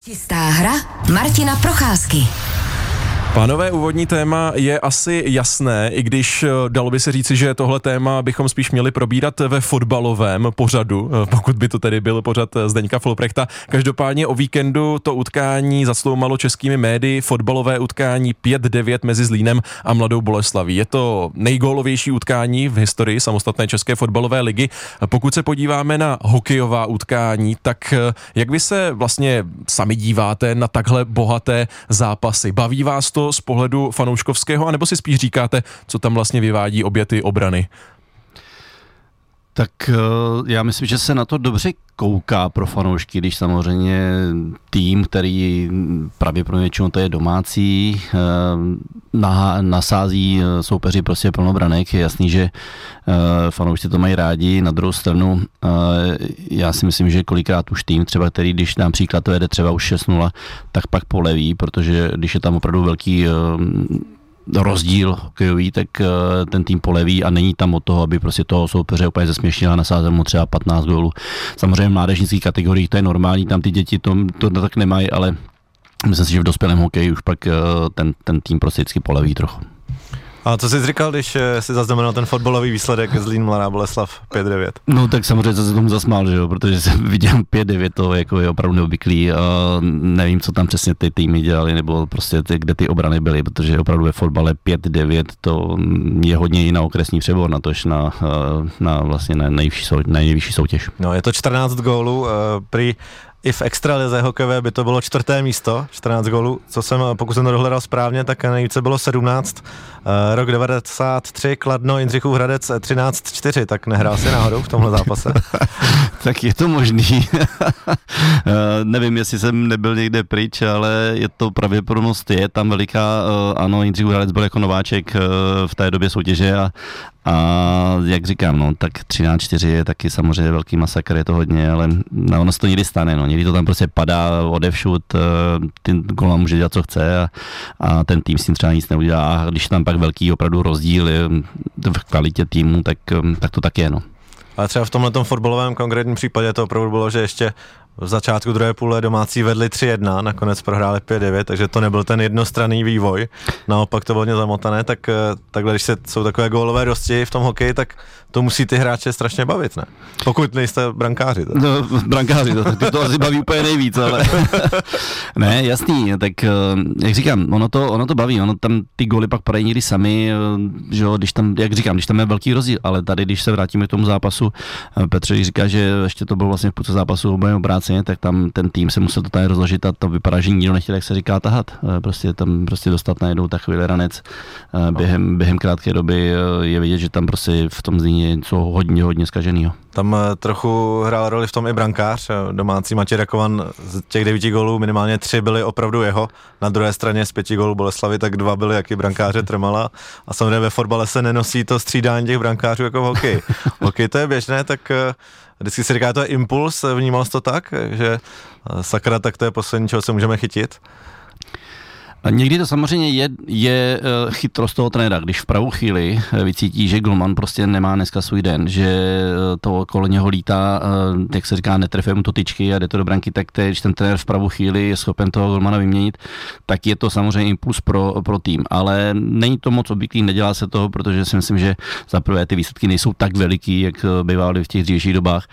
Čistá hra Martina Procházky. Pánové, úvodní téma je asi jasné, i když eh, dalo by se říci, že tohle téma bychom spíš měli probírat ve fotbalovém pořadu, eh, pokud by to tedy byl pořad eh, Zdeňka Floprechta. Každopádně o víkendu to utkání zasloumalo českými médii, fotbalové utkání 5-9 mezi Zlínem a Mladou Boleslaví. Je to nejgólovější utkání v historii samostatné české fotbalové ligy. Pokud se podíváme na hokejová utkání, tak jak vy se vlastně sami díváte na takhle bohaté zápasy? Baví vás to to z pohledu fanouškovského, anebo si spíš říkáte, co tam vlastně vyvádí obě ty obrany? Tak eh, já myslím, že se na to dobře kouká pro fanoušky, když samozřejmě tým, který pravděpodobně většinou to je domácí, eh, nasází eh, soupeři prostě plnobranek. Je jasný, že fanoušci to mají rádi. Na druhou stranu, já si myslím, že kolikrát už tým, třeba který, když například to jede třeba už 6-0, tak pak poleví, protože když je tam opravdu velký rozdíl hokejový, tak eh, ten tým poleví a není tam od toho, aby prostě toho soupeře úplně zesměšnil a nasázel mu třeba 15 gólů. Samozřejmě v mládežnických kategoriích to je normální, tam ty děti to, to tak nemají, ale myslím si, že v dospělém hokeji už pak eh, ten, ten tým prostě vždycky poleví trochu. A co jsi říkal, když eh, si zaznamenal ten fotbalový výsledek Zlín Mladá Boleslav 5-9? No tak samozřejmě jsem se tomu zasmál, že jo, protože jsem viděl 5-9, to jako je opravdu neobvyklý. A nevím, co tam přesně ty týmy dělali, nebo prostě ty, kde ty obrany byly, protože opravdu ve fotbale 5-9 to je hodně i na okresní přebor, na tož na, eh, na vlastně na nejvyšší, sou, na nejvyšší soutěž. No je to 14 gólů, uh, prý i v extralize hokejové by to bylo čtvrté místo, 14 gólů, co jsem, pokud jsem to dohledal správně, tak nejvíce bylo 17. Uh, rok 93, Kladno, Jindřichův Hradec 13-4, tak nehrál si náhodou v tomhle zápase? tak je to možný. nevím, jestli jsem nebyl někde pryč, ale je to pravděpodobnost je tam veliká. Ano, Jindřichův Hradec byl jako nováček v té době soutěže a, a jak říkám, no, tak 13-4 je taky samozřejmě velký masakr, je to hodně, ale no, ono se to někdy stane, no, někdy to tam prostě padá odevšud, eh, ten gola může dělat, co chce a, a ten tým s tím třeba nic neudělá a když tam pak velký opravdu rozdíl je v kvalitě týmu, tak, eh, tak to tak je, no. Ale třeba v tomhle fotbalovém konkrétním případě to opravdu bylo, že ještě v začátku druhé půle domácí vedli 3-1, nakonec prohráli 5-9, takže to nebyl ten jednostranný vývoj. Naopak to bylo hodně zamotané, tak eh, takhle, když se, jsou takové gólové dosti v tom hokeji, tak to musí ty hráče strašně bavit, ne? Pokud nejste brankáři. Tak. No, brankáři, to, ty to asi baví úplně nejvíc, ale ne, jasný, tak eh, jak říkám, ono to, ono to baví, ono tam ty góly pak padají někdy sami, eh, že jo, když tam, jak říkám, když tam je velký rozdíl, ale tady, když se vrátíme k tomu zápasu, Petr říká, že ještě to bylo vlastně v půlce zápasu obráceně, tak tam ten tým se musel to tady rozložit a to vypadá, že nikdo nechtěl, jak se říká, tahat. Eh, prostě tam prostě dostat najednou takový ranec během, během krátké doby je vidět, že tam prostě v tom zlíně něco hodně, hodně zkaženého. Tam eh, trochu hrál roli v tom i brankář, eh, domácí Matěj Rakovan, z těch devíti gólů minimálně tři byly opravdu jeho, na druhé straně z pěti gólů Boleslavy, tak dva byly jaký brankáře Trmala a samozřejmě ve fotbale se nenosí to střídání těch brankářů jako v hokeji. hokej to je běžné, tak eh, vždycky si říká, to je impuls, vnímal jsi to tak, že sakra, tak to je poslední, čeho se můžeme chytit? A někdy to samozřejmě je, je eh, chytrost toho trenéra, když v pravou chvíli eh, vycítí, že Golman prostě nemá dneska svůj den, že eh, to okolo něho lítá, jak se říká, netrefuje mu to tyčky a jde to do branky, tak když ten trenér v pravou chvíli je schopen toho Golmana vyměnit, tak je to samozřejmě impuls pro, pro tým. Ale není to moc obvyklý, nedělá se toho, protože si myslím, že za prvé ty výsledky nejsou tak veliký, jak bývaly v těch dřívějších dobách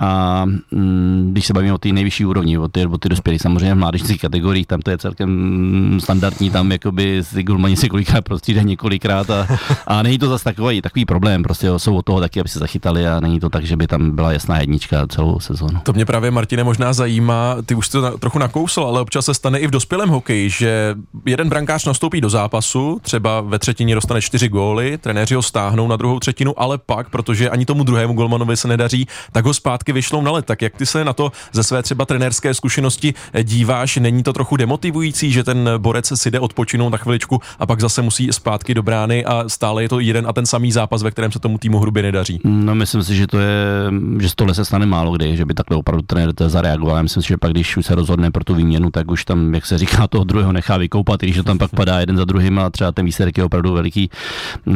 a mm, když se bavíme o té nejvyšší úrovni, o ty, o ty dospělí, samozřejmě v mládežnických kategoriích, tam to je celkem standardní, tam jakoby si gulmani si kolikrát prostřídají několikrát a, a není to zase takový, takový problém, prostě jsou od toho taky, aby se zachytali a není to tak, že by tam byla jasná jednička celou sezónu. To mě právě, Martine, možná zajímá, ty už to trochu nakousl, ale občas se stane i v dospělém hokeji, že jeden brankář nastoupí do zápasu, třeba ve třetině dostane čtyři góly, trenéři ho stáhnou na druhou třetinu, ale pak, protože ani tomu druhému golmanovi se nedaří, tak ho zpátky taky vyšlou na let. Tak jak ty se na to ze své třeba trenérské zkušenosti díváš? Není to trochu demotivující, že ten borec si jde odpočinout na chviličku a pak zase musí zpátky do brány a stále je to jeden a ten samý zápas, ve kterém se tomu týmu hrubě nedaří? No, myslím si, že to je, že z tohle se stane málo kdy, že by takhle opravdu trenér zareagoval. Já myslím si, že pak, když už se rozhodne pro tu výměnu, tak už tam, jak se říká, toho druhého nechá vykoupat, když to tam pak padá jeden za druhým a třeba ten výsledek je opravdu veliký.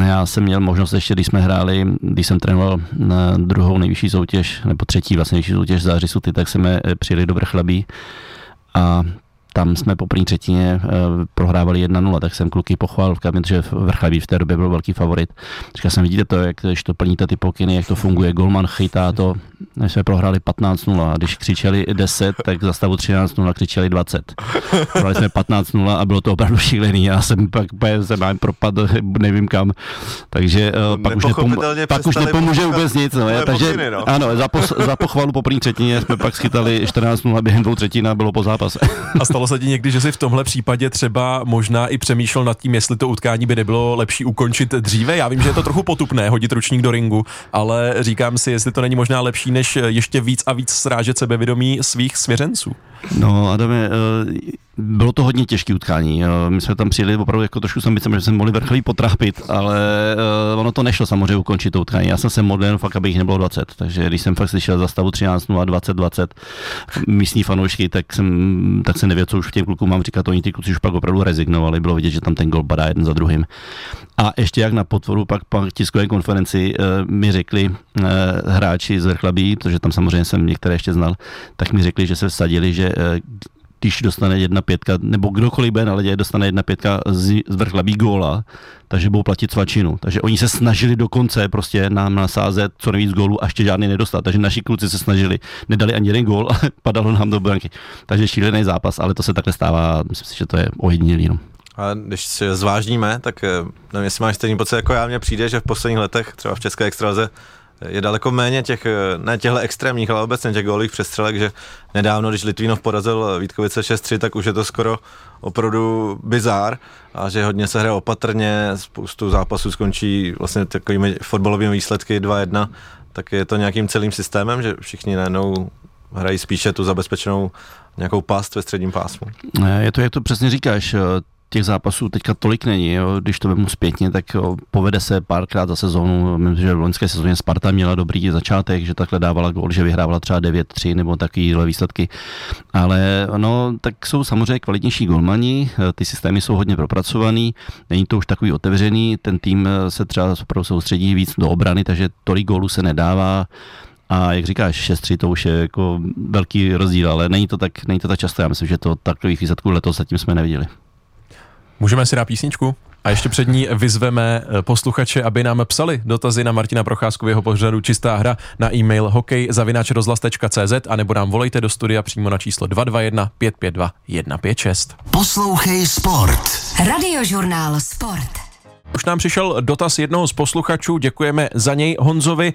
Já jsem měl možnost ještě, když jsme hráli, když jsem trénoval na druhou nejvyšší soutěž, nebo třetí třetí vlastně soutěž za Řisuty, tak jsme eh, přijeli do Vrchlabí a tam jsme po první třetině uh, prohrávali 1-0, tak jsem kluky pochválil v kabině, že Vrchlabí v té době byl velký favorit. Říkal jsem, vidíte to, jak když to plníte ty pokyny, jak to funguje, golman chytá to, než jsme prohráli 15-0 a když křičeli 10, tak za stavu 13-0 křičeli 20. Prohráli jsme 15-0 a bylo to opravdu šílený. Já jsem pak se mám propadl, nevím kam. Takže uh, pak, už nepom- pak už nepomůže vůbec nic. No, je, takže pokyny, no. ano, za, pos- za pochvalu po první třetině jsme pak schytali 14-0 během dvou třetin a bylo po zápase. A stalo se ti někdy, že si v tomhle případě třeba možná i přemýšlel nad tím, jestli to utkání by nebylo lepší ukončit dříve? Já vím, že je to trochu potupné hodit ručník do ringu, ale říkám si, jestli to není možná lepší, než ještě víc a víc srážet sebevědomí svých svěřenců. No, Adame, eh, bylo to hodně těžké utkání. Eh, my jsme tam přijeli opravdu jako trošku jsem že jsme mohli vrcholí potrápit, ale eh, ono to nešlo samozřejmě ukončit to utkání. Já jsem se modlil fakt, aby jich nebylo 20. Takže když jsem fakt slyšel za stavu 13 0 20 20 místní fanoušky, tak jsem, tak jsem nevěděl, co už těm klukům mám říkat. Oni ty kluci už pak opravdu rezignovali. Bylo vidět, že tam ten gol padá jeden za druhým. A ještě jak na potvoru pak po tiskové konferenci mi řekli hráči z Vrchlabí, protože tam samozřejmě jsem některé ještě znal, tak mi řekli, že se vsadili, že Eh, když dostane jedna pětka, nebo kdokoliv bude na ledě, dostane jedna pětka z, z vrchlabí góla, takže budou platit svačinu. Takže oni se snažili dokonce prostě nám nasázet co nejvíc gólů a ještě žádný nedostat. Takže naši kluci se snažili, nedali ani jeden gól, ale padalo nám do branky. Takže šílený zápas, ale to se takhle stává, myslím si, že to je ojedinělý. No. A když si zvážníme, tak eh, nevím, jestli máš stejný pocit jako já, mně přijde, že v posledních letech, třeba v České extraze, je daleko méně těch, ne těchto extrémních, ale obecně těch gólových přestřelek, že nedávno, když Litvínov porazil Vítkovice 6-3, tak už je to skoro opravdu bizár a že hodně se hraje opatrně, spoustu zápasů skončí vlastně takovými fotbalovými výsledky 2-1, tak je to nějakým celým systémem, že všichni najednou hrají spíše tu zabezpečenou nějakou past ve středním pásmu. Je to, jak to přesně říkáš, těch zápasů teďka tolik není, jo. když to vemu zpětně, tak jo, povede se párkrát za sezónu, myslím, že v loňské sezóně Sparta měla dobrý začátek, že takhle dávala gól, že vyhrávala třeba 9-3 nebo takovéhle výsledky, ale no, tak jsou samozřejmě kvalitnější golmani, ty systémy jsou hodně propracovaný, není to už takový otevřený, ten tým se třeba soustředí víc do obrany, takže tolik gólů se nedává, a jak říkáš, 6-3 to už je jako velký rozdíl, ale není to tak, není to tak často. Já myslím, že to takových výsledků letos zatím jsme neviděli. Můžeme si dát písničku? A ještě před ní vyzveme eh, posluchače, aby nám psali dotazy na Martina Procházku v jeho pořadu Čistá hra na e-mail hokej.cz a nebo nám volejte do studia přímo na číslo 221 552 156. Poslouchej Sport. Radiožurnál Sport. Už nám přišel dotaz jednoho z posluchačů, děkujeme za něj Honzovi.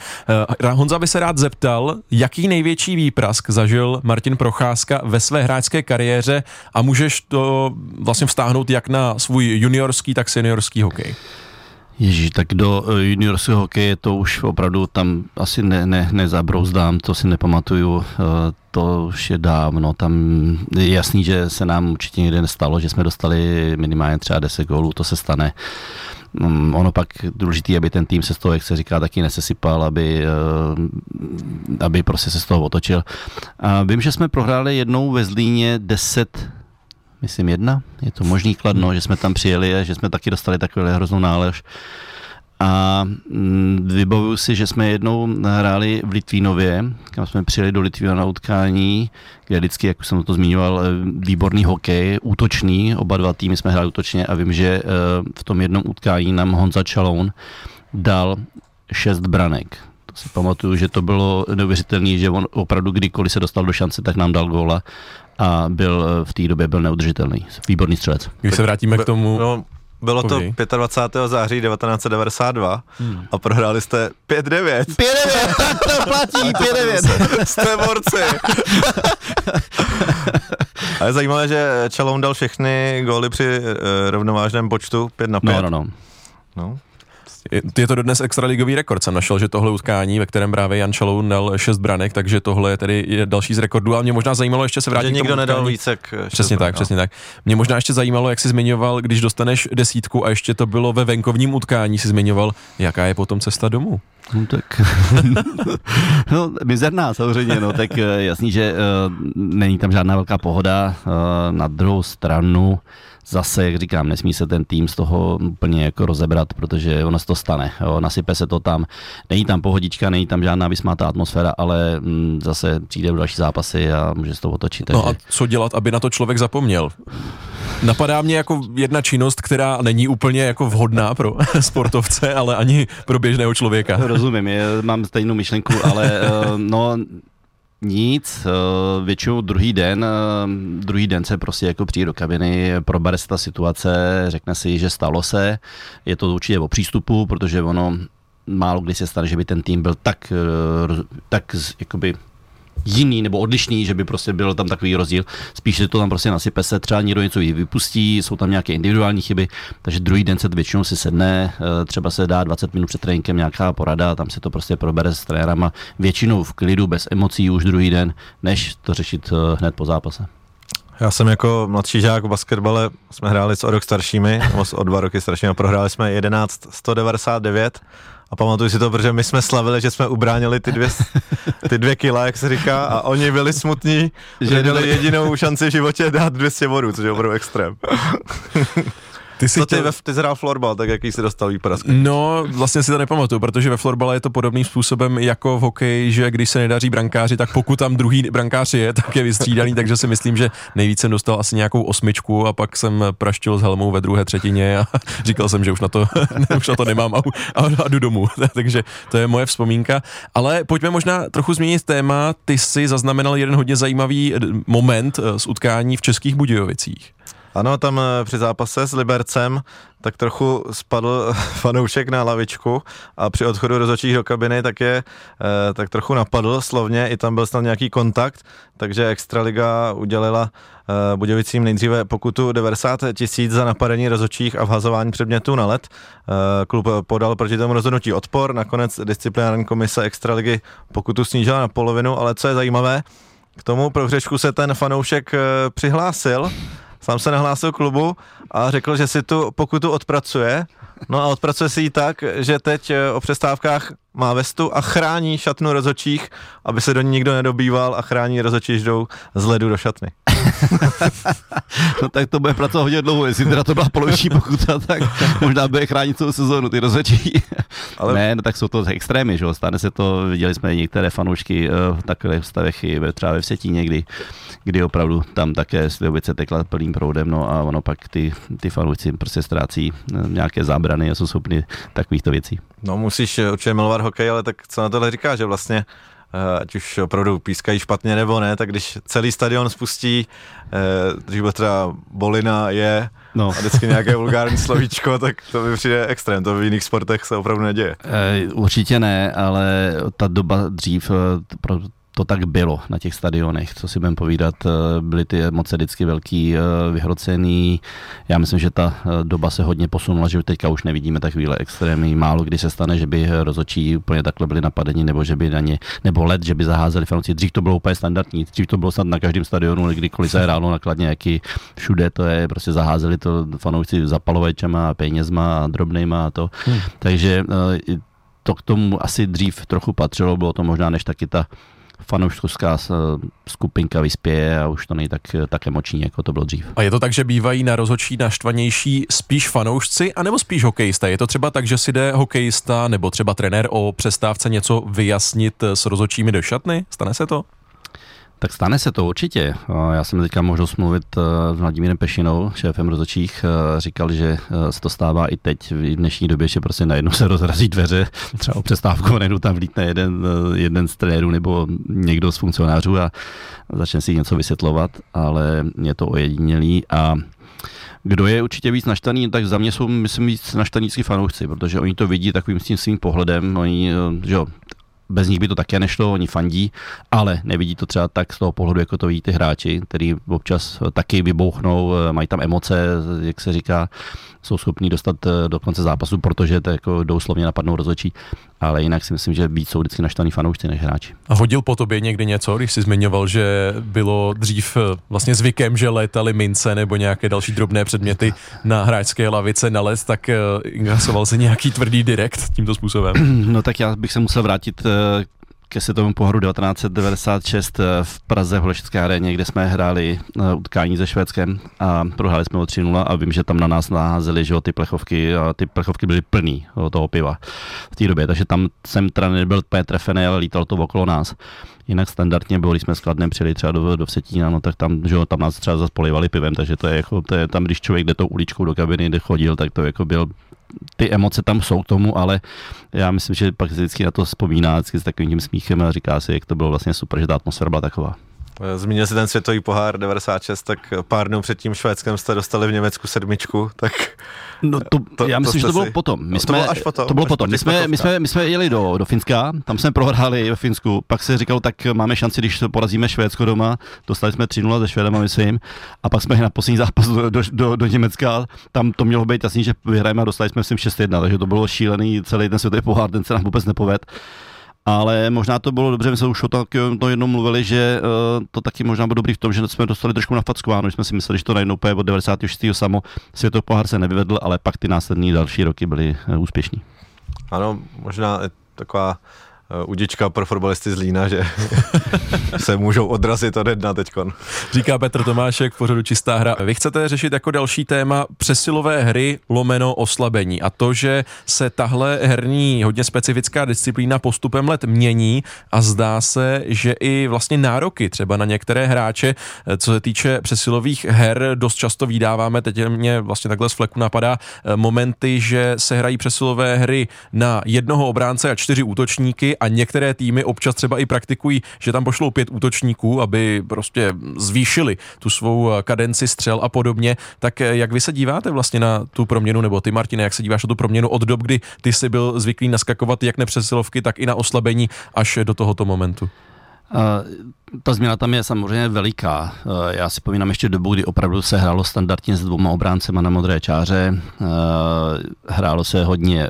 Eh, Honza by se rád zeptal, jaký největší výprask zažil Martin Procházka ve své hráčské kariéře a můžeš to vlastně vztáhnout jak na svůj juniorský, tak seniorský hokej. Ježíš, tak do eh, juniorského hokeje to už opravdu tam asi ne, ne, nezabrouzdám, to si nepamatuju, eh, to už je dávno, tam je jasný, že se nám určitě někde nestalo, že jsme dostali minimálně třeba 10 gólů, to se stane. Um, ono pak důležitý, aby ten tým se z toho, jak se říká, taky nesesypal, aby, uh, aby prostě se z toho otočil. A vím, že jsme prohráli jednou ve Zlíně 10 myslím jedna, je to možný kladno, že jsme tam přijeli a že jsme taky dostali takovou hroznou nálež. A mm, vybavuju si, že jsme jednou hráli v Litvínově, kam jsme přijeli do Litvínova na utkání, kde vždycky, jak už jsem to zmiňoval, eh, výborný hokej, útočný, oba dva týmy jsme hráli útočně a vím, že eh, v tom jednom utkání nám Honza Čaloun dal šest branek. To si pamatuju, že to bylo neuvěřitelné, že on opravdu kdykoliv se dostal do šance, tak nám dal góla a byl eh, v té době byl neudržitelný. Výborný střelec. Když se vrátíme k tomu... No, bylo to okay. 25. září 1992 hmm. a prohráli jste 5-9. 5-9, tak to platí, 5-9. Jste borci. a je zajímavé, že Čaloun dal všechny góly při uh, rovnovážném počtu 5 na 5. No, no, no. no. Je to dodnes extraligový rekord. Jsem našel, že tohle utkání, ve kterém právě Jan Čalou dal 6 branek, takže tohle je tedy je další z rekordů. A mě možná zajímalo ještě se vrátit. Že nikdo nedal víc jak Přesně tak, no. přesně tak. Mě možná ještě zajímalo, jak jsi zmiňoval, když dostaneš desítku a ještě to bylo ve venkovním utkání, si zmiňoval, jaká je potom cesta domů. No tak, no, mizerná samozřejmě, no, tak eh, jasný, že uh, není tam žádná velká pohoda. Uh, na druhou stranu zase, jak říkám, nesmí se ten tým z toho úplně jako rozebrat, protože ono občas to stane. Jo. Nasype se to tam, není tam pohodička, není tam žádná vysmátá atmosféra, ale mm, zase přijde další zápasy a může se to otočit. Takže... No a co dělat, aby na to člověk zapomněl? Napadá mě jako jedna činnost, která není úplně jako vhodná pro sportovce, ale ani pro běžného člověka. Rozumím, je, mám stejnou myšlenku, ale eh, no nic, eh, většinou druhý den, eh, druhý den se prostě jako přijde do kabiny, probere se ta situace, řekne si, že stalo se, je to určitě o přístupu, protože ono málo kdy se stane, že by ten tým byl tak, tak jakoby jiný nebo odlišný, že by prostě byl tam takový rozdíl. Spíš se to tam prostě nasype se, třeba někdo něco vypustí, jsou tam nějaké individuální chyby, takže druhý den se většinou si sedne, eh, třeba se dá 20 minut před tréninkem nějaká porada, tam se to prostě probere s trenérama, většinou v klidu, bez emocí už druhý den, než to řešit eh, hned po zápase. Já jsem jako mladší žák v basketbale, jsme hráli s o rok staršími, nebo o dva roky staršími, prohráli jsme 11 199 a pamatuju si to, protože my jsme slavili, že jsme ubránili ty dvě, ty dvě kila, jak se říká, a oni byli smutní, že měli jedinou šanci v životě dát 200 bodů, což je opravdu extrém. Ty jsi Co ty, chtěl... ve, ty zhrál florbal, tak jaký jsi dostal výprask? No, vlastně si to nepamatuju, protože ve florbale je to podobným způsobem jako v hokeji, že když se nedaří brankáři, tak pokud tam druhý brankář je, tak je vystřídaný, takže si myslím, že nejvíce jsem dostal asi nějakou osmičku a pak jsem praštil s helmou ve druhé třetině a říkal jsem, že už na to, už na to nemám a, a, a jdu domů. takže to je moje vzpomínka. Ale pojďme možná trochu změnit téma. Ty jsi zaznamenal jeden hodně zajímavý moment eh, z utkání v Českých Budějovicích. Ano, tam eh, při zápase s Libercem tak trochu spadl fanoušek na lavičku a při odchodu rozhodčích do kabiny tak je eh, tak trochu napadl slovně, i tam byl snad nějaký kontakt, takže Extraliga udělila eh, Budějovicím nejdříve pokutu 90 tisíc za napadení rozhodčích a vhazování předmětů na led. Klub podal proti tomu rozhodnutí odpor, nakonec disciplinární komise Extraligy pokutu snížila na polovinu, ale co je zajímavé, k tomu prohřečku se ten fanoušek přihlásil sám se nahlásil klubu a řekl, že si tu pokutu odpracuje. No a odpracuje si ji tak, že teď eh, o přestávkách má vestu a chrání šatnu rozočích, aby se do ní nikdo nedobýval a chrání rozočí, jdou z ledu do šatny. No tak to bude pracovat hodně dlouho, jestli teda to byla poloviční pokuta, tak možná bude chránit celou sezónu ty rozočí. Ale... Ne, no tak jsou to extrémy, že jo, stane se to, viděli jsme některé fanoušky uh, v takových stavech i třeba ve Vsetí někdy, kdy opravdu tam také Slivovice tekla plným proudem, no a ono pak ty, ty fanoušci prostě ztrácí uh, nějaké zábrany a jsou schopni takovýchto věcí. No musíš určitě milovat hokej, ale tak co na tohle říká, že vlastně Eh, ať už opravdu pískají špatně nebo ne, tak když celý stadion spustí, eh, když bude třeba Bolina je no. a vždycky nějaké vulgární slovíčko, tak to by přijde extrém, to v jiných sportech se opravdu neděje. E, určitě ne, ale ta doba dřív, to tak bylo na těch stadionech, co si budeme povídat, eh, byly ty emoce vždycky velký, eh, vyhrocený. Já myslím, že ta eh, doba se hodně posunula, že teďka už nevidíme takovýhle extrémy. Málo kdy se stane, že by rozočí úplně takhle byli napadeni, nebo že by na ně, nebo let, že by zaházeli fanoušci. Dřív to bylo úplně standardní, dřív to bylo snad na každém stadionu, kdykoliv se hrálo nakladně, jaký všude to je, prostě zaházeli to fanoušci zapalovačema, penězma a drobnejma a to. Hmm. Takže to k tomu asi dřív trochu patřilo, bylo to možná než taky ta fanouškovská skupinka vyspěje a už to není tak, tak emoční, jako to bylo dřív. A je to tak, že bývají na rozhodčí naštvanější spíš fanoušci, anebo spíš hokejista? Je to třeba tak, že si jde hokejista nebo třeba trenér o přestávce něco vyjasnit s rozhodčími do šatny? Stane se to? Tak stane se to určitě. Já jsem teďka možnost mluvit eh, s Vladimírem Pešinou, šéfem rozhodčích, eh, říkal, že eh, se to stává i teď v dnešní době, že prostě najednou se rozrazí dveře, třeba o přestávku, najednou tam vlítne jeden, jeden z trenérů nebo někdo z funkcionářů a začne si něco vysvětlovat, ale je to ojedinělý a kdo je určitě víc naštvaný, tak za mě jsou, myslím, víc naštvaní fanoušci, protože oni to vidí takovým tím svým pohledem, oni, že jo, bez nich by to také nešlo, oni fandí, ale nevidí to třeba tak z toho pohledu, jako to vidí ty hráči, který občas taky vybouchnou, eh, mají tam emoce, jak se říká, jsou schopní dostat eh, do konce zápasu, protože to jako jdou slovně napadnou rozhodčí, ale jinak si myslím, že víc jsou vždycky naštvaný fanoušci než hráči. A hodil po tobě někdy něco, když jsi zmiňoval, že bylo dřív eh, vlastně zvykem, že létaly mince nebo nějaké další drobné předměty na hráčské lavice na let, tak inkasoval se nějaký tvrdý direkt tímto způsobem? No tak já bych se musel vrátit ke světovému pohoru 1996 v Praze v Hlešické aréně, kde jsme hráli utkání se Švédskem a prohráli jsme o 3 a vím, že tam na nás naházeli, že ty plechovky a ty plechovky byly plný toho piva v té době, takže tam jsem teda nebyl trefený, ale lítal to okolo nás. Jinak standardně bylo, když jsme skladně přijeli třeba do, do Vsetína, no tak tam, že jo, tam nás třeba zaspolivali pivem, takže to je jako, to je tam, když člověk jde tou uličkou do kabiny, kde chodil, tak to jako byl ty emoce tam jsou k tomu, ale já myslím, že pak vždycky na to vzpomíná vždycky s takovým tím smíchem a říká si, jak to bylo vlastně super, že ta atmosféra byla taková. Zmínil si ten světový pohár 96, tak pár dnů před tím Švédskem jste dostali v Německu sedmičku, tak... No to, to já myslím, to že to bylo si... potom. My no, jsme, to bylo až potom. To bylo potom. My jsme, my, jsme, my jsme jeli do, do Finska, tam jsme prohráli ve Finsku, pak se říkalo, tak máme šanci, když porazíme Švédsko doma, dostali jsme 3-0 ze Švédem, myslím, a pak jsme na poslední zápas do, do, do, do Německa, tam to mělo být jasný, že vyhrajeme a dostali jsme, myslím, 6-1, takže to bylo šílený, celý ten světový pohár, ten se nám vůbec nepoved ale možná to bylo dobře, my jsme už o to, to jednou mluvili, že uh, to taky možná bylo dobrý v tom, že jsme dostali trošku na fackováno, že jsme si mysleli, že to najednou od 96. samo, světový pohár se nevyvedl, ale pak ty následní další roky byly uh, úspěšní. Ano, možná taková Eh, udička pro fotbalisty z Lína, že se můžou odrazit od jedna teďkon. Říká Petr Tomášek pořadu Čistá hra. Vy chcete řešit jako další téma přesilové hry lomeno oslabení a to, že se tahle herní hodně specifická disciplína postupem let mění a zdá se, že i vlastně nároky třeba na některé hráče, eh, co se týče přesilových her, dost často vydáváme, teď mě vlastně takhle z fleku napadá eh, momenty, že se hrají přesilové hry na jednoho obránce a čtyři útočníky a některé týmy občas třeba i praktikují, že tam pošlou pět útočníků, aby prostě zvýšili tu svou eh, kadenci střel a podobně. Tak eh, jak vy se díváte vlastně na tu proměnu, nebo ty Martine, jak se díváš na tu proměnu od dob, kdy ty jsi byl zvyklý naskakovat jak na přesilovky, tak i na oslabení až do tohoto momentu? Uh, ta změna tam je samozřejmě veliká. Uh, já si povínám ještě dobu, kdy opravdu se hrálo standardně s dvouma obráncema na modré čáře. Uh, hrálo se hodně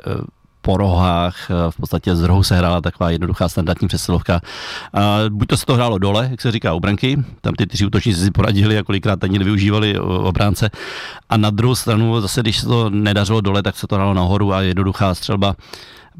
po rohách, eh, v podstatě z rohu se hrála taková jednoduchá standardní přesilovka. Buď to se to hrálo dole, jak se říká, u branky, tam ty tři útočníci si poradili a kolikrát ani nevyužívali obránce. A na druhou stranu, zase když se to nedařilo dole, tak se to hrálo nahoru a jednoduchá střelba,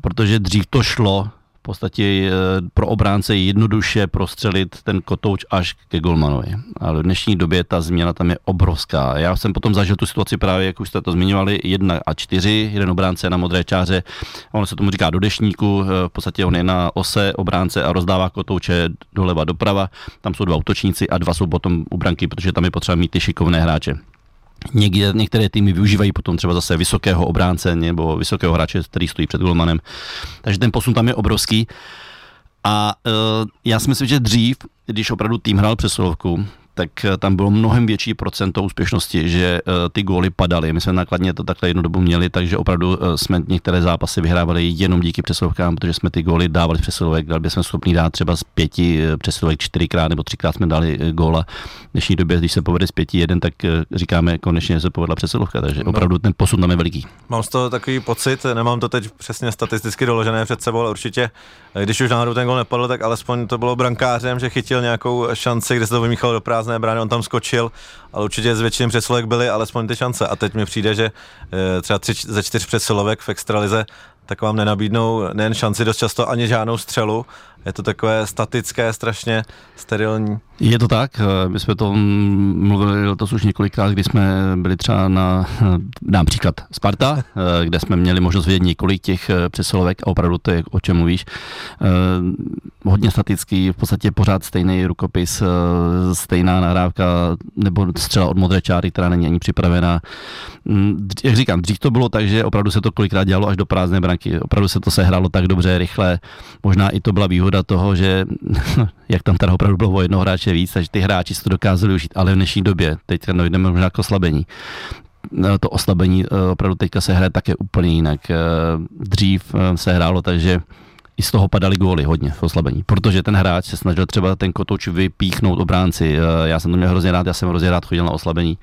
protože dřív to šlo, v podstatě eh, pro obránce jednoduše prostřelit ten kotouč až ke golmanovi. Ale v dnešní době ta změna tam je obrovská. Já jsem potom zažil tu situaci právě, jak už jste to zmiňovali, jedna a čtyři, jeden obránce na modré čáře, on se tomu říká do dešníku, eh, v podstatě on je na ose obránce a rozdává kotouče doleva doprava, tam jsou dva útočníci a dva jsou potom u branky, protože tam je potřeba mít ty šikovné hráče. Někde, některé týmy využívají potom třeba zase vysokého obránce nebo vysokého hráče, který stojí před golmanem. Takže ten posun tam je obrovský. A uh, já si myslím, že dřív, když opravdu tým hrál přesilovku, tak eh, tam bylo mnohem větší procento úspěšnosti, že uh, ty góly padaly. My jsme nakladně to takhle jednu dobu měli, takže opravdu uh, jsme některé zápasy vyhrávali jenom díky přesilovkám, protože jsme ty góly dávali z přesilovek. Dali jsme schopni dát třeba z pěti přesilovek čtyřikrát nebo třikrát jsme dali góla. V dnešní době, když se povede z pěti jeden, tak říkáme konečně se povedla přesilovka, takže no. opravdu ten posun tam je veliký. Mám z toho takový pocit, nemám to teď přesně statisticky doložené před sebou, ale určitě, když už náhodou ten gól nepadl, tak alespoň to bylo brankářem, že chytil nějakou šanci, kde se to vymíchalo do prázdné brány, on tam skočil, ale určitě s větším přesilovek byly alespoň ty šance. A teď mi přijde, že eh, třeba tři, ze čtyř přesilovek v extralize tak vám nenabídnou nejen šanci dost často ani žádnou střelu. Je to takové statické, strašně sterilní. Je to tak, eh, my jsme to mluvili letos už několikrát, kdy jsme byli třeba na, eh, dám příklad, Sparta, eh, kde jsme měli možnost vidět několik těch přesilovek a opravdu to je, o čem mluvíš. Hodně statický, v podstatě pořád stejný rukopis, stejná nahrávka nebo střela od modré čáry, která není ani připravená. Mm, jak říkám, dřív to bylo tak, že opravdu se to kolikrát dělalo až do prázdné branky. Opravdu se to sehrálo tak dobře, rychle. Možná i to byla výhoda toho, že jak tam teda opravdu bylo o jednoho hráče víc, takže ty hráči si to dokázali užít, ale v dnešní době, teď dojdeme možná k oslabení, no, to oslabení eh, opravdu teďka se hraje také úplně jinak. Eh, dřív eh, se hrálo tak, že i z toho padaly góly hodně v oslabení, protože ten hráč se snažil třeba ten kotouč vypíchnout obránci. Já jsem to měl hrozně rád, já jsem hrozně rád chodil na oslabení,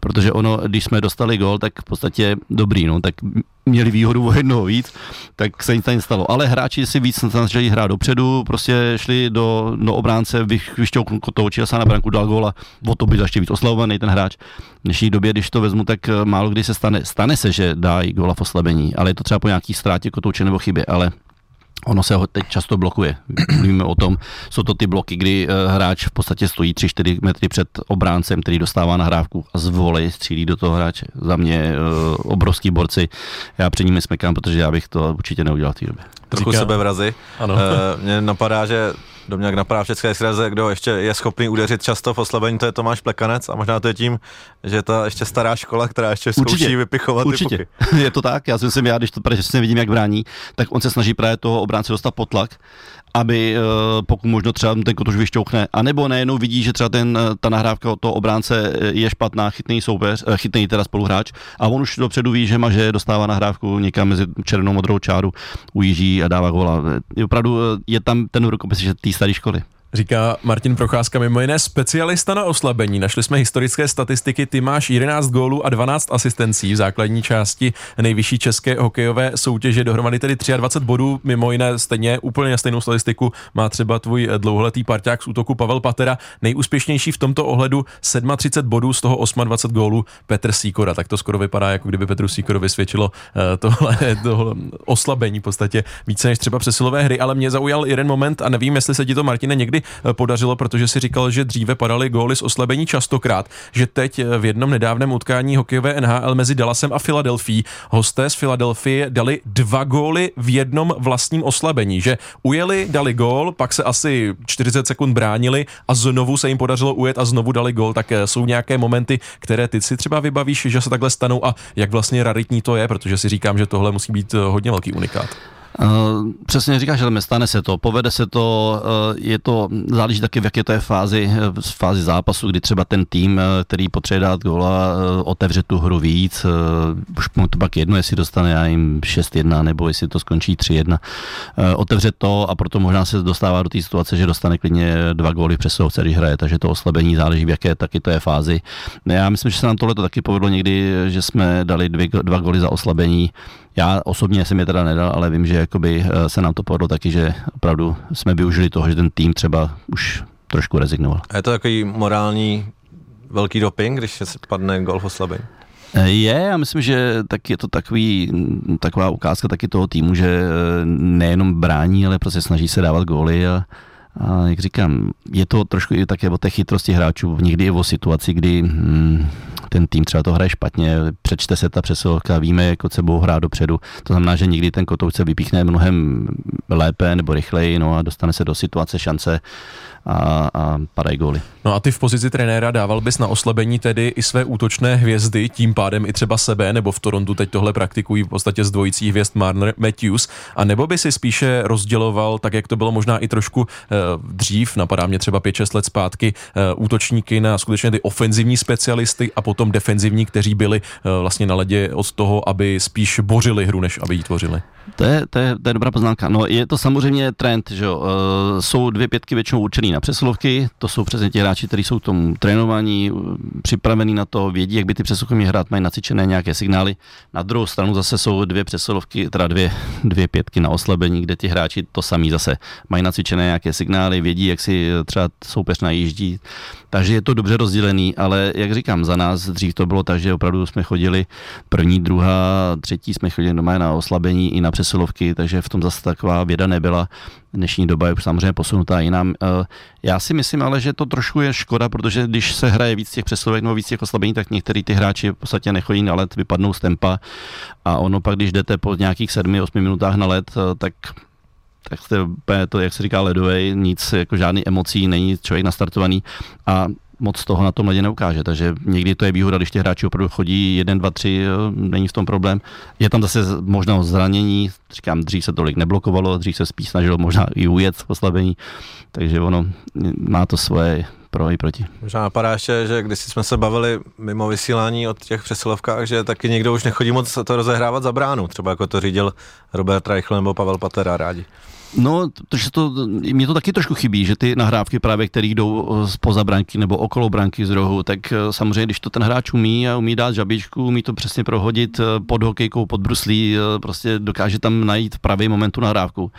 protože ono, když jsme dostali gól, tak v podstatě dobrý, no, tak měli výhodu o jednoho víc, tak se nic nestalo. Ale hráči si víc snažili hrát dopředu, prostě šli do, do obránce, vyšťouknul kotouč, se na branku, dal góla, o to by ještě víc oslavovaný ten hráč. V dnešní době, když to vezmu, tak málo kdy se stane, stane se, že dá góla v oslabení, ale je to třeba po nějaký ztrátě kotouče nebo chybě, ale Ono se ho teď často blokuje. Mluvíme o tom, jsou to ty bloky, kdy eh, hráč v podstatě stojí 3-4 metry před obráncem, který dostává nahrávku a z voli střílí do toho hráče. Za mě uh, obrovský borci. Já před nimi smekám, protože já bych to určitě neudělal v té době. Trochu Říká- sebevrazy. Ano. E, mně napadá, že do mě jak napadá v České extralize, kdo ještě je schopný udeřit často v oslabení, to je Tomáš Plekanec a možná to je tím, že ta ještě stará škola, která ještě zkouší Určitě. vypichovat Určitě. ty puky. Je to tak, já si myslím, já když to přesně vidím, jak brání, tak on se snaží právě toho obránce dostat pod tlak, aby eh, pokud možno třeba ten kotoč vyšťouchne, anebo najednou vidí, že třeba ten, eh, ta nahrávka od toho obránce eh, je špatná, chytný soupeř, chytný teda spoluhráč a on už dopředu ví, že má, že dostává nahrávku někam mezi černou modrou čáru, ujíždí a dává góla. Je Opravdu je tam ten rukopis, že té staré školy. Říká Martin Procházka, mimo jiné specialista na oslabení. Našli jsme historické statistiky, ty máš 11 gólů a 12 asistencí v základní části nejvyšší české hokejové soutěže, dohromady tedy 23 bodů, mimo jiné stejně úplně stejnou statistiku má třeba tvůj dlouholetý parťák z útoku Pavel Patera, nejúspěšnější v tomto ohledu 37 bodů, z toho 28 gólů Petr Sýkora, tak to skoro vypadá, jako kdyby Petru Sýkorovi svědčilo eh, tohle, tohle oslabení v podstatě více než třeba přesilové hry, ale mě zaujal jeden moment a nevím, jestli se ti to, Martine, někdy podařilo, protože si říkal, že dříve padaly góly z oslabení častokrát, že teď eh, v jednom nedávném utkání hokejové NHL mezi Dallasem a Filadelfií hosté z Filadelfie dali dva góly v jednom vlastním oslabení, že ujeli, dali gól, pak se asi 40 sekund bránili a znovu se jim podařilo ujet a znovu dali gól, tak eh, jsou nějaké momenty, které ty si třeba vybavíš, že se takhle stanou a jak vlastně raritní to je, protože si říkám, že tohle musí být eh, hodně velký unikát. Uh, přesně říkáš, ale stane se to, povede se to, uh, je to, záleží taky v jaké to je fázi, uh, fázi zápasu, kdy třeba ten tým, který potřebuje dát góla, uh, otevře tu hru víc, už mu to pak jedno, jestli dostane já jim 6-1, nebo jestli to skončí 3-1, uh, otevře to a proto možná se dostává do té situace, že dostane klidně dva góly v přesilovce, když hraje, takže to oslabení záleží v jaké taky to je fázi. Já myslím, že se nám tohle to taky povedlo někdy, že jsme dali dvě, dva góly za oslabení, já osobně jsem je teda nedal, ale vím, že jakoby eh, se nám to povedlo taky, že opravdu jsme využili toho, že ten tým třeba už trošku rezignoval. A je to takový morální velký doping, když se padne gol v oslabení? Eh, Je, já myslím, že tak je to takový, mm, taková ukázka taky toho týmu, že eh, nejenom brání, ale prostě snaží se dávat góly a, a jak říkám, je to trošku i také o té chytrosti hráčů, někdy i o situaci, kdy hmm, ten tým třeba to hraje špatně, přečte se ta přesilovka, víme, jak od sebou hrát dopředu. To znamená, že někdy ten kotouč se vypíchne mnohem lépe nebo rychleji no a dostane se do situace, šance a, a padají góly. No a ty v pozici trenéra dával bys na oslabení tedy i své útočné hvězdy, tím pádem i třeba sebe, nebo v Torontu teď tohle praktikují v podstatě z dvojicí hvězd Marner Matthews, a nebo by si spíše rozděloval, tak jak to bylo možná i trošku eh, dřív, napadá mě třeba 5-6 let zpátky, eh, útočníky na skutečně ty ofenzivní specialisty a potom defenzivní, kteří byli eh, vlastně na ledě od toho, aby spíš bořili hru, než aby ji tvořili. To je, to, je, to je dobrá poznámka. No, je to samozřejmě trend, že jo. E, jsou dvě pětky většinou určený na přesilovky, to jsou přesně ti hráči, kteří jsou tomu trénovaní, připravení na to, vědí, jak by ty přesilovky měly hrát, mají nacvičené nějaké signály. Na druhou stranu zase jsou dvě přesilovky, teda dvě, dvě pětky na oslabení, kde ti hráči to samý zase mají nacvičené nějaké signály, vědí, jak si třeba soupeř najíždí. Takže je to dobře rozdělený, ale jak říkám, za nás dřív to bylo tak, že opravdu jsme chodili první, druhá, třetí jsme chodili doma na oslabení i na přesilovky, takže v tom zase taková věda nebyla. Dnešní doba je už samozřejmě posunutá jinam. Já si myslím ale, že to trošku je škoda, protože když se hraje víc těch přesilovek nebo víc těch oslabení, tak některý ty hráči v podstatě nechodí na let, vypadnou z tempa a ono pak, když jdete po nějakých 7-8 minutách na let, tak tak jste to, jak se říká, ledovej, nic, jako žádný emocí, není člověk nastartovaný a moc toho na tom ledě neukáže, takže někdy to je výhoda, když ti hráči opravdu chodí 1, 2, 3, není v tom problém. Je tam zase možnost zranění, říkám, dřív se tolik neblokovalo, dřív se spíš snažilo možná i ujet oslabení, takže ono má to svoje pro i proti. Možná napadá ještě, že když jsme se bavili mimo vysílání od těch přesilovkách, že taky někdo už nechodí moc to rozehrávat za bránu, třeba jako to řídil Robert Reichl nebo Pavel Patera rádi. No, protože to, mě to taky trošku chybí, že ty nahrávky právě, které jdou spoza branky nebo okolo branky z rohu, tak samozřejmě, když to ten hráč umí a umí dát žabičku, umí to přesně prohodit pod hokejkou, pod bruslí, prostě dokáže tam najít v pravý moment tu nahrávku,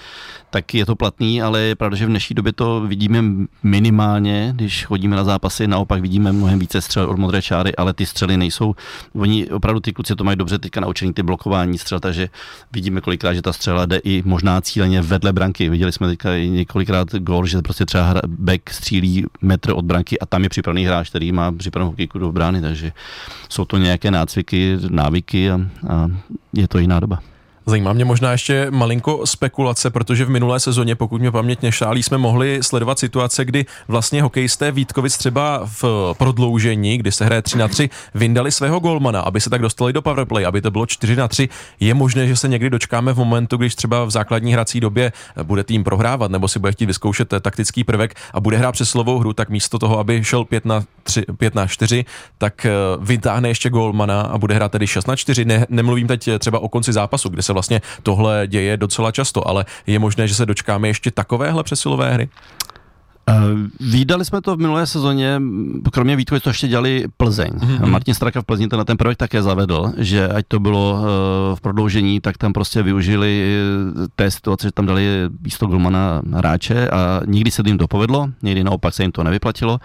tak je to platný, ale je pravda, že v dnešní době to vidíme minimálně, když chodíme na zápasy, naopak vidíme mnohem více střel od modré čáry, ale ty střely nejsou, oni opravdu ty kluci to mají dobře teďka naučený ty blokování střel, takže vidíme kolikrát, že ta střela jde i možná cíleně vedle branky. Viděli jsme teďka i několikrát gol, že prostě třeba back střílí metr od branky a tam je připravený hráč, který má připravenou hokejku do brány, takže jsou to nějaké nácviky, návyky a, a je to jiná doba. Zajímá mě možná ještě malinko spekulace, protože v minulé sezóně, pokud mě paměť nešálí, jsme mohli sledovat situace, kdy vlastně hokejisté Vítkovic třeba v prodloužení, kdy se hraje 3 na 3, vyndali svého golmana, aby se tak dostali do powerplay, aby to bylo 4 na 3. Je možné, že se někdy dočkáme v momentu, když třeba v základní hrací době bude tým prohrávat nebo si bude chtít vyzkoušet taktický prvek a bude hrát přeslovou hru, tak místo toho, aby šel 5 na, 3, 5 na 4, tak eh, vytáhne ještě golmana a bude hrát tedy 6 na 4. Ne, nemluvím teď třeba o konci zápasu, kde se vlastně tohle děje docela často, ale je možné, že se dočkáme ještě takovéhle přesilové hry? Uh, Výdali jsme to v minulé sezóně, kromě Vítkovic to ještě dělali Plzeň. Mm-hmm. Martin Straka v Plzni ten, ten projekt také zavedl, že ať to bylo uh, v prodloužení, tak tam prostě využili té situace, že tam dali místo Gulmana hráče a nikdy se jim to povedlo, někdy naopak se jim to nevyplatilo.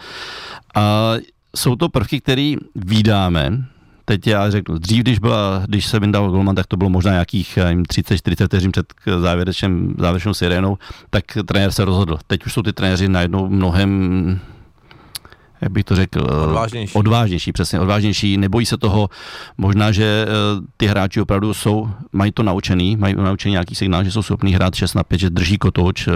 A jsou to prvky, které vydáme, teď já řeknu, dřív, když, byla, když se vyndal Golman, tak to bylo možná nějakých 30-40 vteřin před závěrečným, závěrečnou sirénou, tak trenér se rozhodl. Teď už jsou ty trenéři najednou mnohem jak bych to řekl, odvážnější. odvážnější, přesně, odvážnější, nebojí se toho, možná, že eh, ty hráči opravdu jsou, mají to naučený, mají naučený nějaký signál, že jsou schopní hrát 6 na 5, že drží kotouč, eh,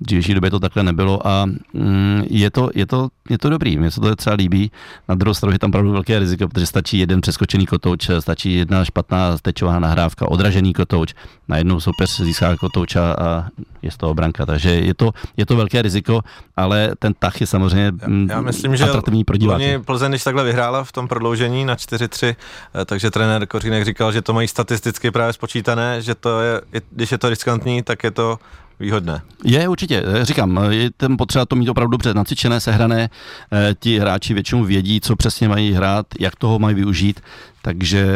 v dřívější době to takhle nebylo a mm, je, to, je, to, je to dobrý, mně se to třeba líbí. Na druhou stranu je tam opravdu velké riziko, protože stačí jeden přeskočený kotouč, stačí jedna špatná stečová nahrávka, odražený kotouč, najednou soupeř získá kotouč a je z toho branka, takže je to, je to velké riziko, ale ten tah je samozřejmě já, já myslím, že atraktivní pro diváky. Plzeň, když takhle vyhrála v tom prodloužení na 4-3, eh, takže trenér Kořínek říkal, že to mají statisticky právě spočítané, že to je, když je to riskantní, tak je to výhodné. Je určitě, říkám, je ten potřeba to mít opravdu dobře nacvičené, sehrané, eh, ti hráči většinou vědí, co přesně mají hrát, jak toho mají využít, takže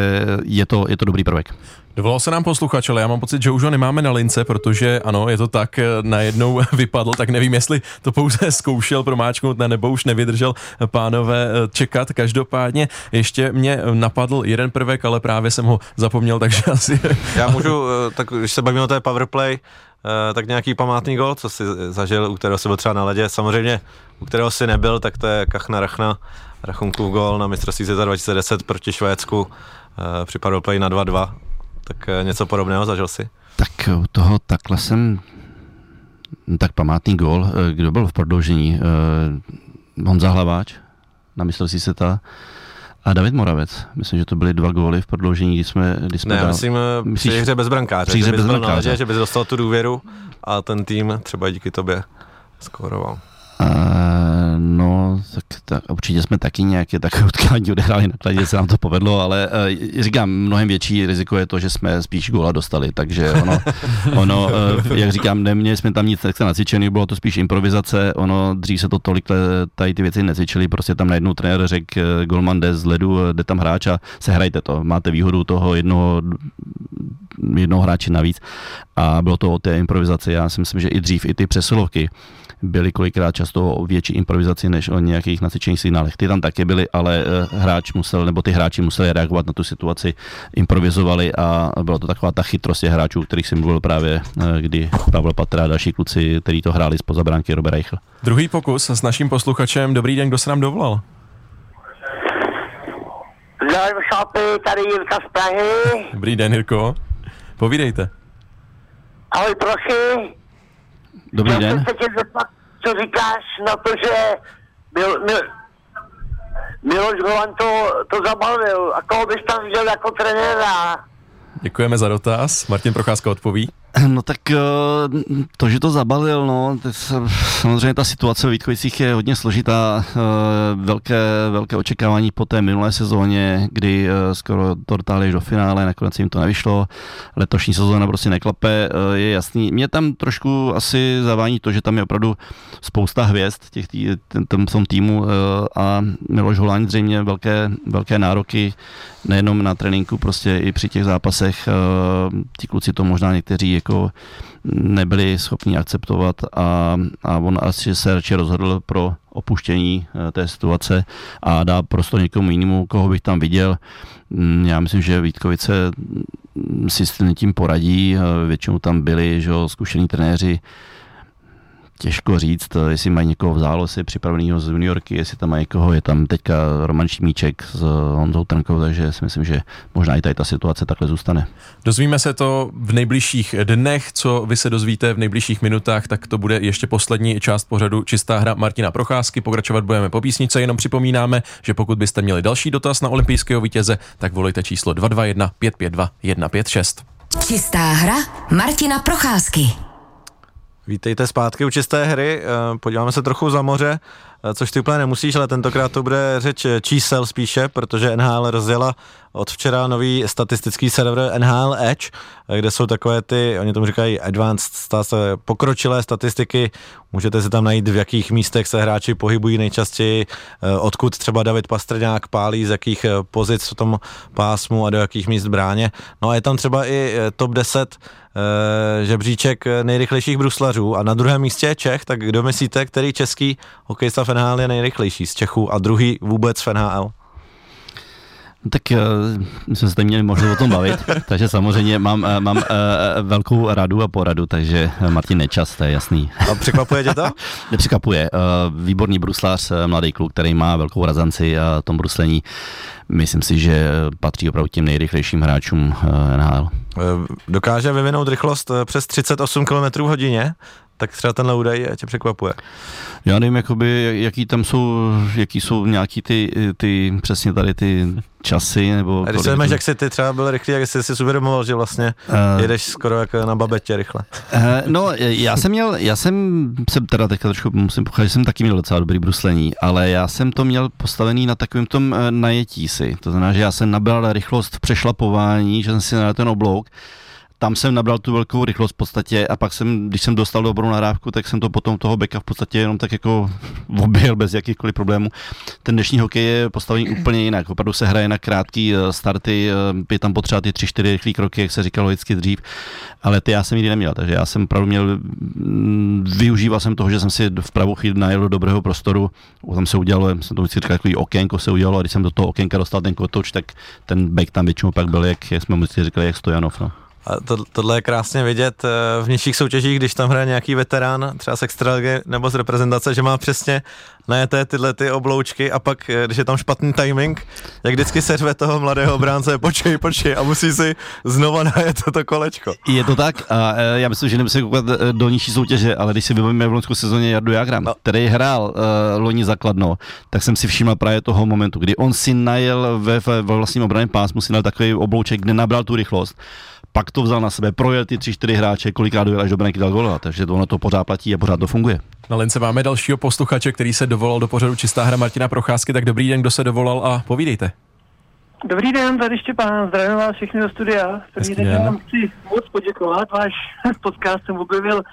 je to, je to dobrý prvek. Dovolal se nám posluchač, ale já mám pocit, že už ho nemáme na lince, protože ano, je to tak, eh, najednou vypadl, tak nevím, jestli to pouze zkoušel promáčknout, nebo už nevydržel pánové eh, čekat. Každopádně ještě mě napadl jeden prvek, ale právě jsem ho zapomněl, takže asi... Já můžu, tak když se bavíme o té powerplay, Eh, tak nějaký památný gol, co si zažil, u kterého si byl třeba na ledě. Samozřejmě, u kterého si nebyl, tak to je Kachna Rachna, Rachunkův gol na mistrovství světa 2010 proti Švédsku. Eh, připadl play na 2-2. Tak eh, něco podobného zažil si? Tak u toho takhle jsem tak památný gol, kdo byl v prodloužení? Honza Hlaváč na mistrovství světa a David Moravec. Myslím, že to byly dva góly v prodloužení, kdy jsme, kdy jsme ne, dal... myslím eh, Myslíš, při hře bez brankáře. Při hře bez brankáře. Že bys dostal tu důvěru a ten tým třeba díky tobě skoroval. Uh, no, tak, tak určitě jsme taky nějaké takové utkání odehráli na kladě, se nám to povedlo, ale uh, říkám, mnohem větší riziko je to, že jsme spíš góla dostali, takže ono, ono uh, jak říkám, neměli jsme tam nic tak se nacvičený, bylo to spíš improvizace, ono dřív se to tolik tady ty věci necvičili, prostě tam najednou trenér řekl, uh, golman jde z ledu, jde tam hráč a sehrajte to, máte výhodu toho jednoho jednoho hráče navíc a bylo to o té improvizaci, já si myslím, že i dřív i ty přesilovky, byly kolikrát často o větší improvizaci než o nějakých nasyčených signálech. Ty tam také byly, ale eh, hráč musel, nebo ty hráči museli reagovat na tu situaci, improvizovali a byla to taková ta chytrost těch hráčů, kterých jsem mluvil právě, eh, kdy Pavel Patra a další kluci, kteří to hráli spoza bránky Robert Reichl. Druhý pokus s naším posluchačem. Dobrý den, kdo se nám dovolal? Zdravím šápy, tady Jirka z Prahy. Dobrý den, Jirko. Povídejte. Ahoj, prosím. Dobrý Já den. jsem se tě zeptat, co říkáš na to, že Mil, Mil, Miloš Golan to, to zabalil a koho bys tam viděl jako trenéra? Děkujeme za dotaz. Martin Procházka odpoví. No tak eh, to, že to zabalil, no, samozřejmě ta situace v Vítkovicích je hodně složitá, eh, velké, velké očekávání po té minulé sezóně, kdy eh, skoro to dotáhli do finále, nakonec jim to nevyšlo, letošní sezóna prostě neklape, je jasný. Mě tam trošku asi zavání to, že tam je opravdu spousta hvězd těch tý, ten, tom týmu a Miloš Holán zřejmě velké, velké nároky nejenom na tréninku, prostě i při těch zápasech. Ti kluci to možná někteří jako nebyli schopni akceptovat a, a on asi se radši rozhodl pro opuštění eh, té situace a dá prostor někomu jinému, koho bych tam viděl. Mm, já myslím, že Vítkovice mm, si s tím poradí, většinou tam byli že, zkušení trenéři, těžko říct, jestli mají někoho v záloze připraveného z juniorky, jestli tam mají někoho, je tam teďka Roman Šimíček s Honzou Trnkou, takže si myslím, že možná i tady ta situace takhle zůstane. Dozvíme se to v nejbližších dnech, co vy se dozvíte v nejbližších minutách, tak to bude ještě poslední část pořadu Čistá hra Martina Procházky. Pokračovat budeme po písnice, jenom připomínáme, že pokud byste měli další dotaz na olympijského vítěze, tak volejte číslo 221 552 156. Čistá hra Martina Procházky. Vítejte zpátky u čisté hry, eh, podíváme se trochu za moře, což ty úplně nemusíš, ale tentokrát to bude řeč čísel spíše, protože NHL rozjela od včera nový statistický server NHL Edge, eh, kde jsou takové ty, oni tomu říkají advanced stats, pokročilé statistiky, můžete si tam najít, v jakých místech se hráči pohybují nejčastěji, odkud třeba David Pastrňák pálí, z jakých pozic v tom pásmu a do jakých míst bráně. No a je tam třeba i top 10 Eh, žebříček nejrychlejších bruslařů a na druhém místě je Čech, tak kdo myslíte, který český hokejista v NHL je nejrychlejší z Čechů a druhý vůbec v NHL? No tak uh, my jsme se tady měli možnost o tom bavit, takže samozřejmě mám, uh, mám uh, velkou radu a poradu, takže Martin Nečas, to je jasný. A překvapuje tě to? Nepřekvapuje. Uh, výborný bruslář, mladý kluk, který má velkou razanci a tom bruslení myslím si, že patří opravdu těm nejrychlejším hráčům NHL. Dokáže vyvinout rychlost přes 38 km hodině, tak třeba tenhle údaj tě překvapuje. Já nevím, jakoby, jaký tam jsou, jaký jsou nějaký ty, ty přesně tady ty časy, nebo... A když se jak jsi ty třeba byl rychlý, jak jsi si uvědomoval, že vlastně uh, jedeš skoro jako na babetě rychle. Uh, no, já jsem měl, já jsem, jsem teda teďka trošku musím pocházet, že jsem taky měl docela dobrý bruslení, ale já jsem to měl postavený na takovém tom najetí si. To znamená, že já jsem nabral rychlost v přešlapování, že jsem si na ten oblouk, tam jsem nabral tu velkou rychlost v podstatě a pak jsem, když jsem dostal dobrou nahrávku, tak jsem to potom toho beka v podstatě jenom tak jako objel bez jakýchkoliv problémů. Ten dnešní hokej je postavený úplně jinak. Opravdu se hraje na krátké eh, starty, eh, je tam potřeba ty tři, čtyři rychlé kroky, jak se říkalo vždycky dřív, ale ty já jsem nikdy neměl, takže já jsem opravdu měl, mm, využíval jsem toho, že jsem si v pravou chvíli najel do dobrého prostoru, tam se udělalo, jsem to vždycky říkal, takový okénko se udělalo a když jsem do toho okénka dostal ten kotoč, tak ten back tam většinou pak byl, jak, jak jsme říkali, jak Stojanov. No. A to, tohle je krásně vidět eh, v nižších soutěžích, když tam hraje nějaký veterán, třeba z extraligy nebo z reprezentace, že má přesně najeté tyhle ty obloučky a pak, eh, když je tam špatný timing, jak vždycky řve toho mladého obránce, počkej, počkej a musí si znova najet to kolečko. Je to tak a eh, já myslím, že nemusím koukat do nižší soutěže, ale když si vybavíme v loňskou sezóně Jardu Jagram, no. který hrál uh, loni zakladno, tak jsem si všiml právě toho momentu, kdy on si najel ve, ve vlastním obraném pásmu, si najel takový oblouček, kde nabral tu rychlost pak to vzal na sebe, projel ty tři, čtyři hráče, kolikrát dojel až do branky dal gola, takže ono to pořád platí a pořád to funguje. Na lince máme dalšího posluchače, který se dovolal do pořadu Čistá hra Martina Procházky, tak dobrý den, kdo se dovolal a povídejte. Dobrý den, tady Štěpán, zdravím vás všechny do studia. První den vám chci moc poděkovat, váš podcast jsem objevil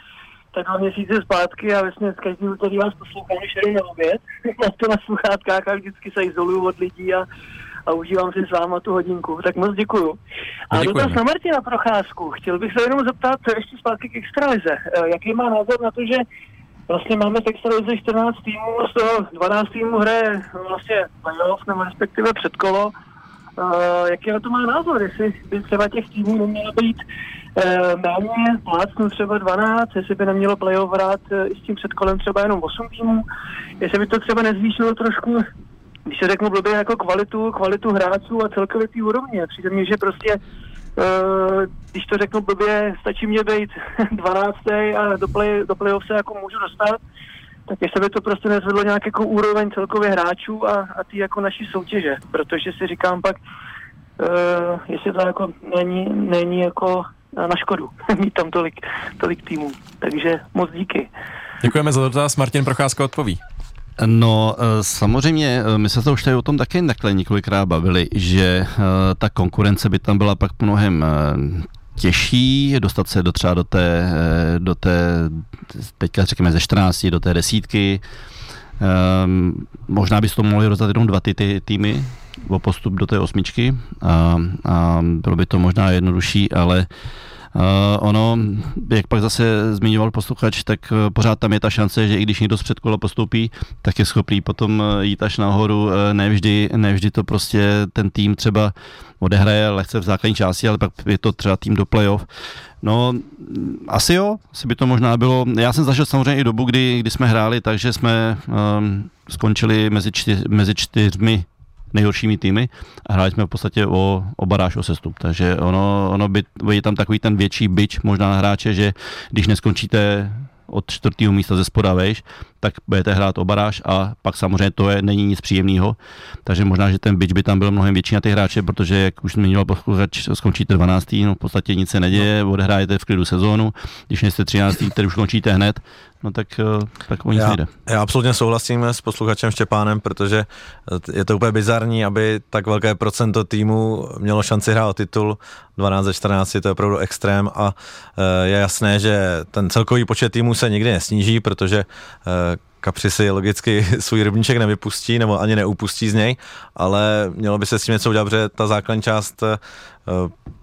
tak dva měsíce zpátky a vlastně z každý úterý vás poslouchám, když jdu na oběd, na to na sluchátkách a vždycky se izoluju od lidí a a užívám si s váma tu hodinku. Tak moc děkuju. A Děkujeme. dotaz na Martina Procházku. Chtěl bych se jenom zeptat ještě zpátky k extralize. Eh, jaký má názor na to, že vlastně máme v extralize 14 týmů, z toho 12 týmů hraje vlastně playoff, nebo respektive předkolo. Uh, jaký na to má názor, jestli by třeba těch týmů nemělo být uh, méně plácnu třeba 12, jestli by nemělo playoff hrát uh, i s tím předkolem třeba jenom 8 týmů, jestli by to třeba nezvýšilo trošku když se řeknu blbě jako kvalitu, kvalitu hráčů a celkově ty úrovně. Přijde mi, že prostě Uh, když to řeknu blbě, stačí mě být 12. a do, play, do playoff se jako můžu dostat, tak jestli by to prostě nezvedlo nějak jako úroveň celkově hráčů a, a ty jako naší soutěže, protože si říkám pak, uh, jestli to jako není, není jako na škodu mít tam tolik, tolik týmů. Takže moc díky. Děkujeme za dotaz, Martin Procházka odpoví. No, eh, samozřejmě, eh, my se to už tady o tom také takhle několikrát bavili, že eh, ta konkurence by tam byla pak mnohem těžší dostat se do třeba do té, do té teďka řekněme ze 14 do té desítky. Um, možná by to mohli rozdat jenom dva ty, ty týmy o postup do té osmičky a, a bylo by to možná jednodušší, ale Uh, ono, jak pak zase zmiňoval posluchač, tak uh, pořád tam je ta šance, že i když někdo z předkola postoupí, tak je schopný potom uh, jít až nahoru. Nevždy, nevždy to prostě ten tým třeba odehraje lehce v základní části, ale pak je to třeba tým do playoff. No, asi jo, asi by to možná bylo. Já jsem zažil samozřejmě i dobu, kdy, kdy jsme hráli, takže jsme um, skončili mezi, čtyř, mezi čtyřmi nejhoršími týmy a hráli jsme v podstatě o, o baráž, o sestup. Takže ono, ono by, je tam takový ten větší byč možná na hráče, že když neskončíte od čtvrtého místa ze spoda vejš, tak budete hrát o baráž a pak samozřejmě to je, není nic příjemného. Takže možná, že ten byč by tam byl mnohem větší na ty hráče, protože jak už zmiňoval posluchač, skončíte 12. No v podstatě nic se neděje, odehrájete v klidu sezónu, když nejste 13. který už končíte hned, no tak, eh, tak o nic já, nejde. Já absolutně souhlasím s posluchačem Štěpánem, protože je to úplně bizarní, aby tak velké procento týmu mělo šanci hrát o titul. 12 ze 14 to je opravdu extrém a eh, je jasné, že ten celkový počet týmů se nikdy nesníží, protože eh, Kapři si logicky svůj rybníček nevypustí nebo ani neupustí z něj, ale mělo by se s tím něco udělat, protože ta základní část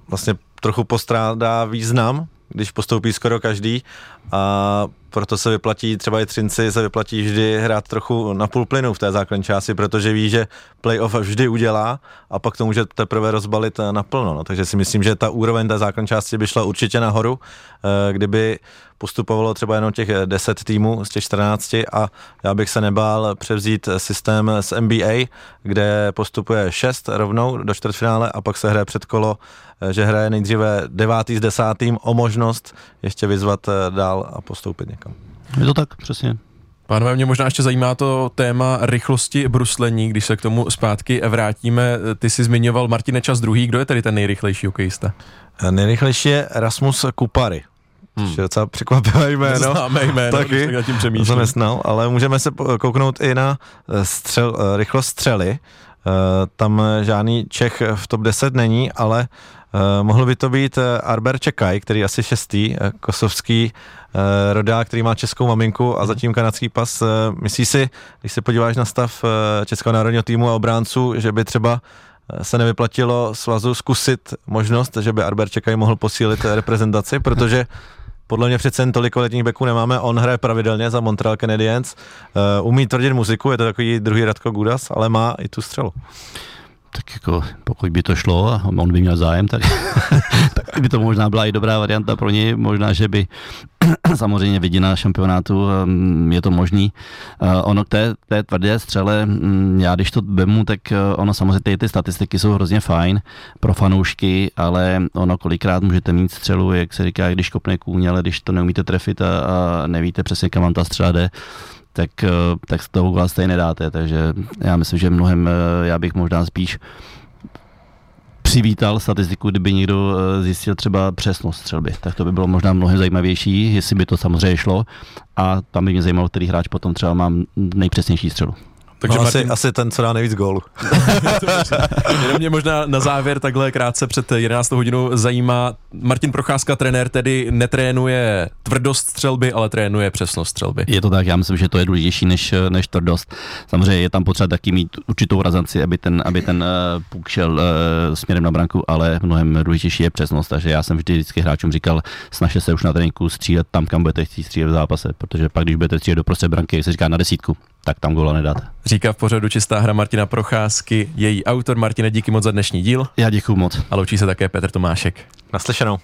vlastně trochu postrádá význam, když postoupí skoro každý a proto se vyplatí, třeba i Třinci se vyplatí vždy hrát trochu na půl plynu v té základní části, protože ví, že playoff vždy udělá a pak to může teprve rozbalit naplno. No. Takže si myslím, že ta úroveň té základní části by šla určitě nahoru, eh, kdyby postupovalo třeba jenom těch 10 týmů z těch 14 a já bych se nebál převzít systém z NBA, kde postupuje 6 rovnou do čtvrtfinále a pak se hraje předkolo, eh, že hraje nejdříve devátý s desátým o možnost ještě vyzvat eh, dál a postoupit někam. Je to tak, přesně. Pánové, mě možná ještě zajímá to téma rychlosti bruslení, když se k tomu zpátky vrátíme. Ty jsi zmiňoval Martine Čas druhý, kdo je tedy ten nejrychlejší hokejista? Eh, nejrychlejší je Rasmus Kupary. Hmm. Je docela překvapivé jméno. Známe jméno, taky, tak tím přemýšlím. To nesnal, ale můžeme se kouknout i na eh, střel, rychlost střely. Tam žádný Čech v top 10 není, ale mohl by to být uh, Arber Čekaj, který asi šestý, uh, kosovský rodák, který má českou maminku a zatím kanadský pas. Myslíš si, když se podíváš na stav Českého národního týmu a obránců, že by třeba se nevyplatilo svazu zkusit možnost, že by Arber Čekaj mohl posílit reprezentaci, protože podle mě přece jen tolik letních beků nemáme, on hraje pravidelně za Montreal Canadiens, umí tvrdit muziku, je to takový druhý Radko Gudas, ale má i tu střelu tak jako pokud by to šlo a on by měl zájem, tak, tak by to možná byla i dobrá varianta pro něj. Možná, že by samozřejmě vidina šampionátu, um, je to možný. Uh, ono k té, té tvrdé střele, mm, já když to vemu, tak uh, ono samozřejmě ty, ty statistiky jsou hrozně fajn pro fanoušky, ale ono kolikrát můžete mít střelu, jak se říká, když kopne kůň, ale když to neumíte trefit a, a nevíte přesně, kam vám ta střela jde, tak, eh, tak z toho gola stejně nedáte, takže já myslím, že mnohem, eh, já bych možná spíš přivítal statistiku, kdyby někdo eh, zjistil třeba přesnost střelby, tak to by bylo možná mnohem zajímavější, jestli by to samozřejmě šlo a tam by mě zajímalo, který hráč potom třeba má nejpřesnější střelu. Takže no, Martin... asi, asi ten, co dá nejvíc gólů. Jenom mě možná na závěr takhle krátce před 11 hodinou zajímá, Martin Procházka, trenér, tedy netrénuje tvrdost střelby, ale trénuje přesnost střelby. Je to tak, já myslím, že to je důležitější než, než tvrdost. Samozřejmě je tam potřeba taky mít určitou razanci, aby ten, aby ten uh, puk šel uh, směrem na branku, ale mnohem důležitější je přesnost. Takže já jsem vždy vždycky hráčům říkal, snažte se už na tréninku střílet tam, kam budete chtít střílet v zápase, protože pak, když budete střílet do prostřed branky, se říká na desítku, tak tam gola nedáte. Říká v pořadu Čistá hra Martina Procházky, její autor. Martine, díky moc za dnešní díl. Já děkuji moc. A loučí se také Petr Tomášek. Naslyšenou.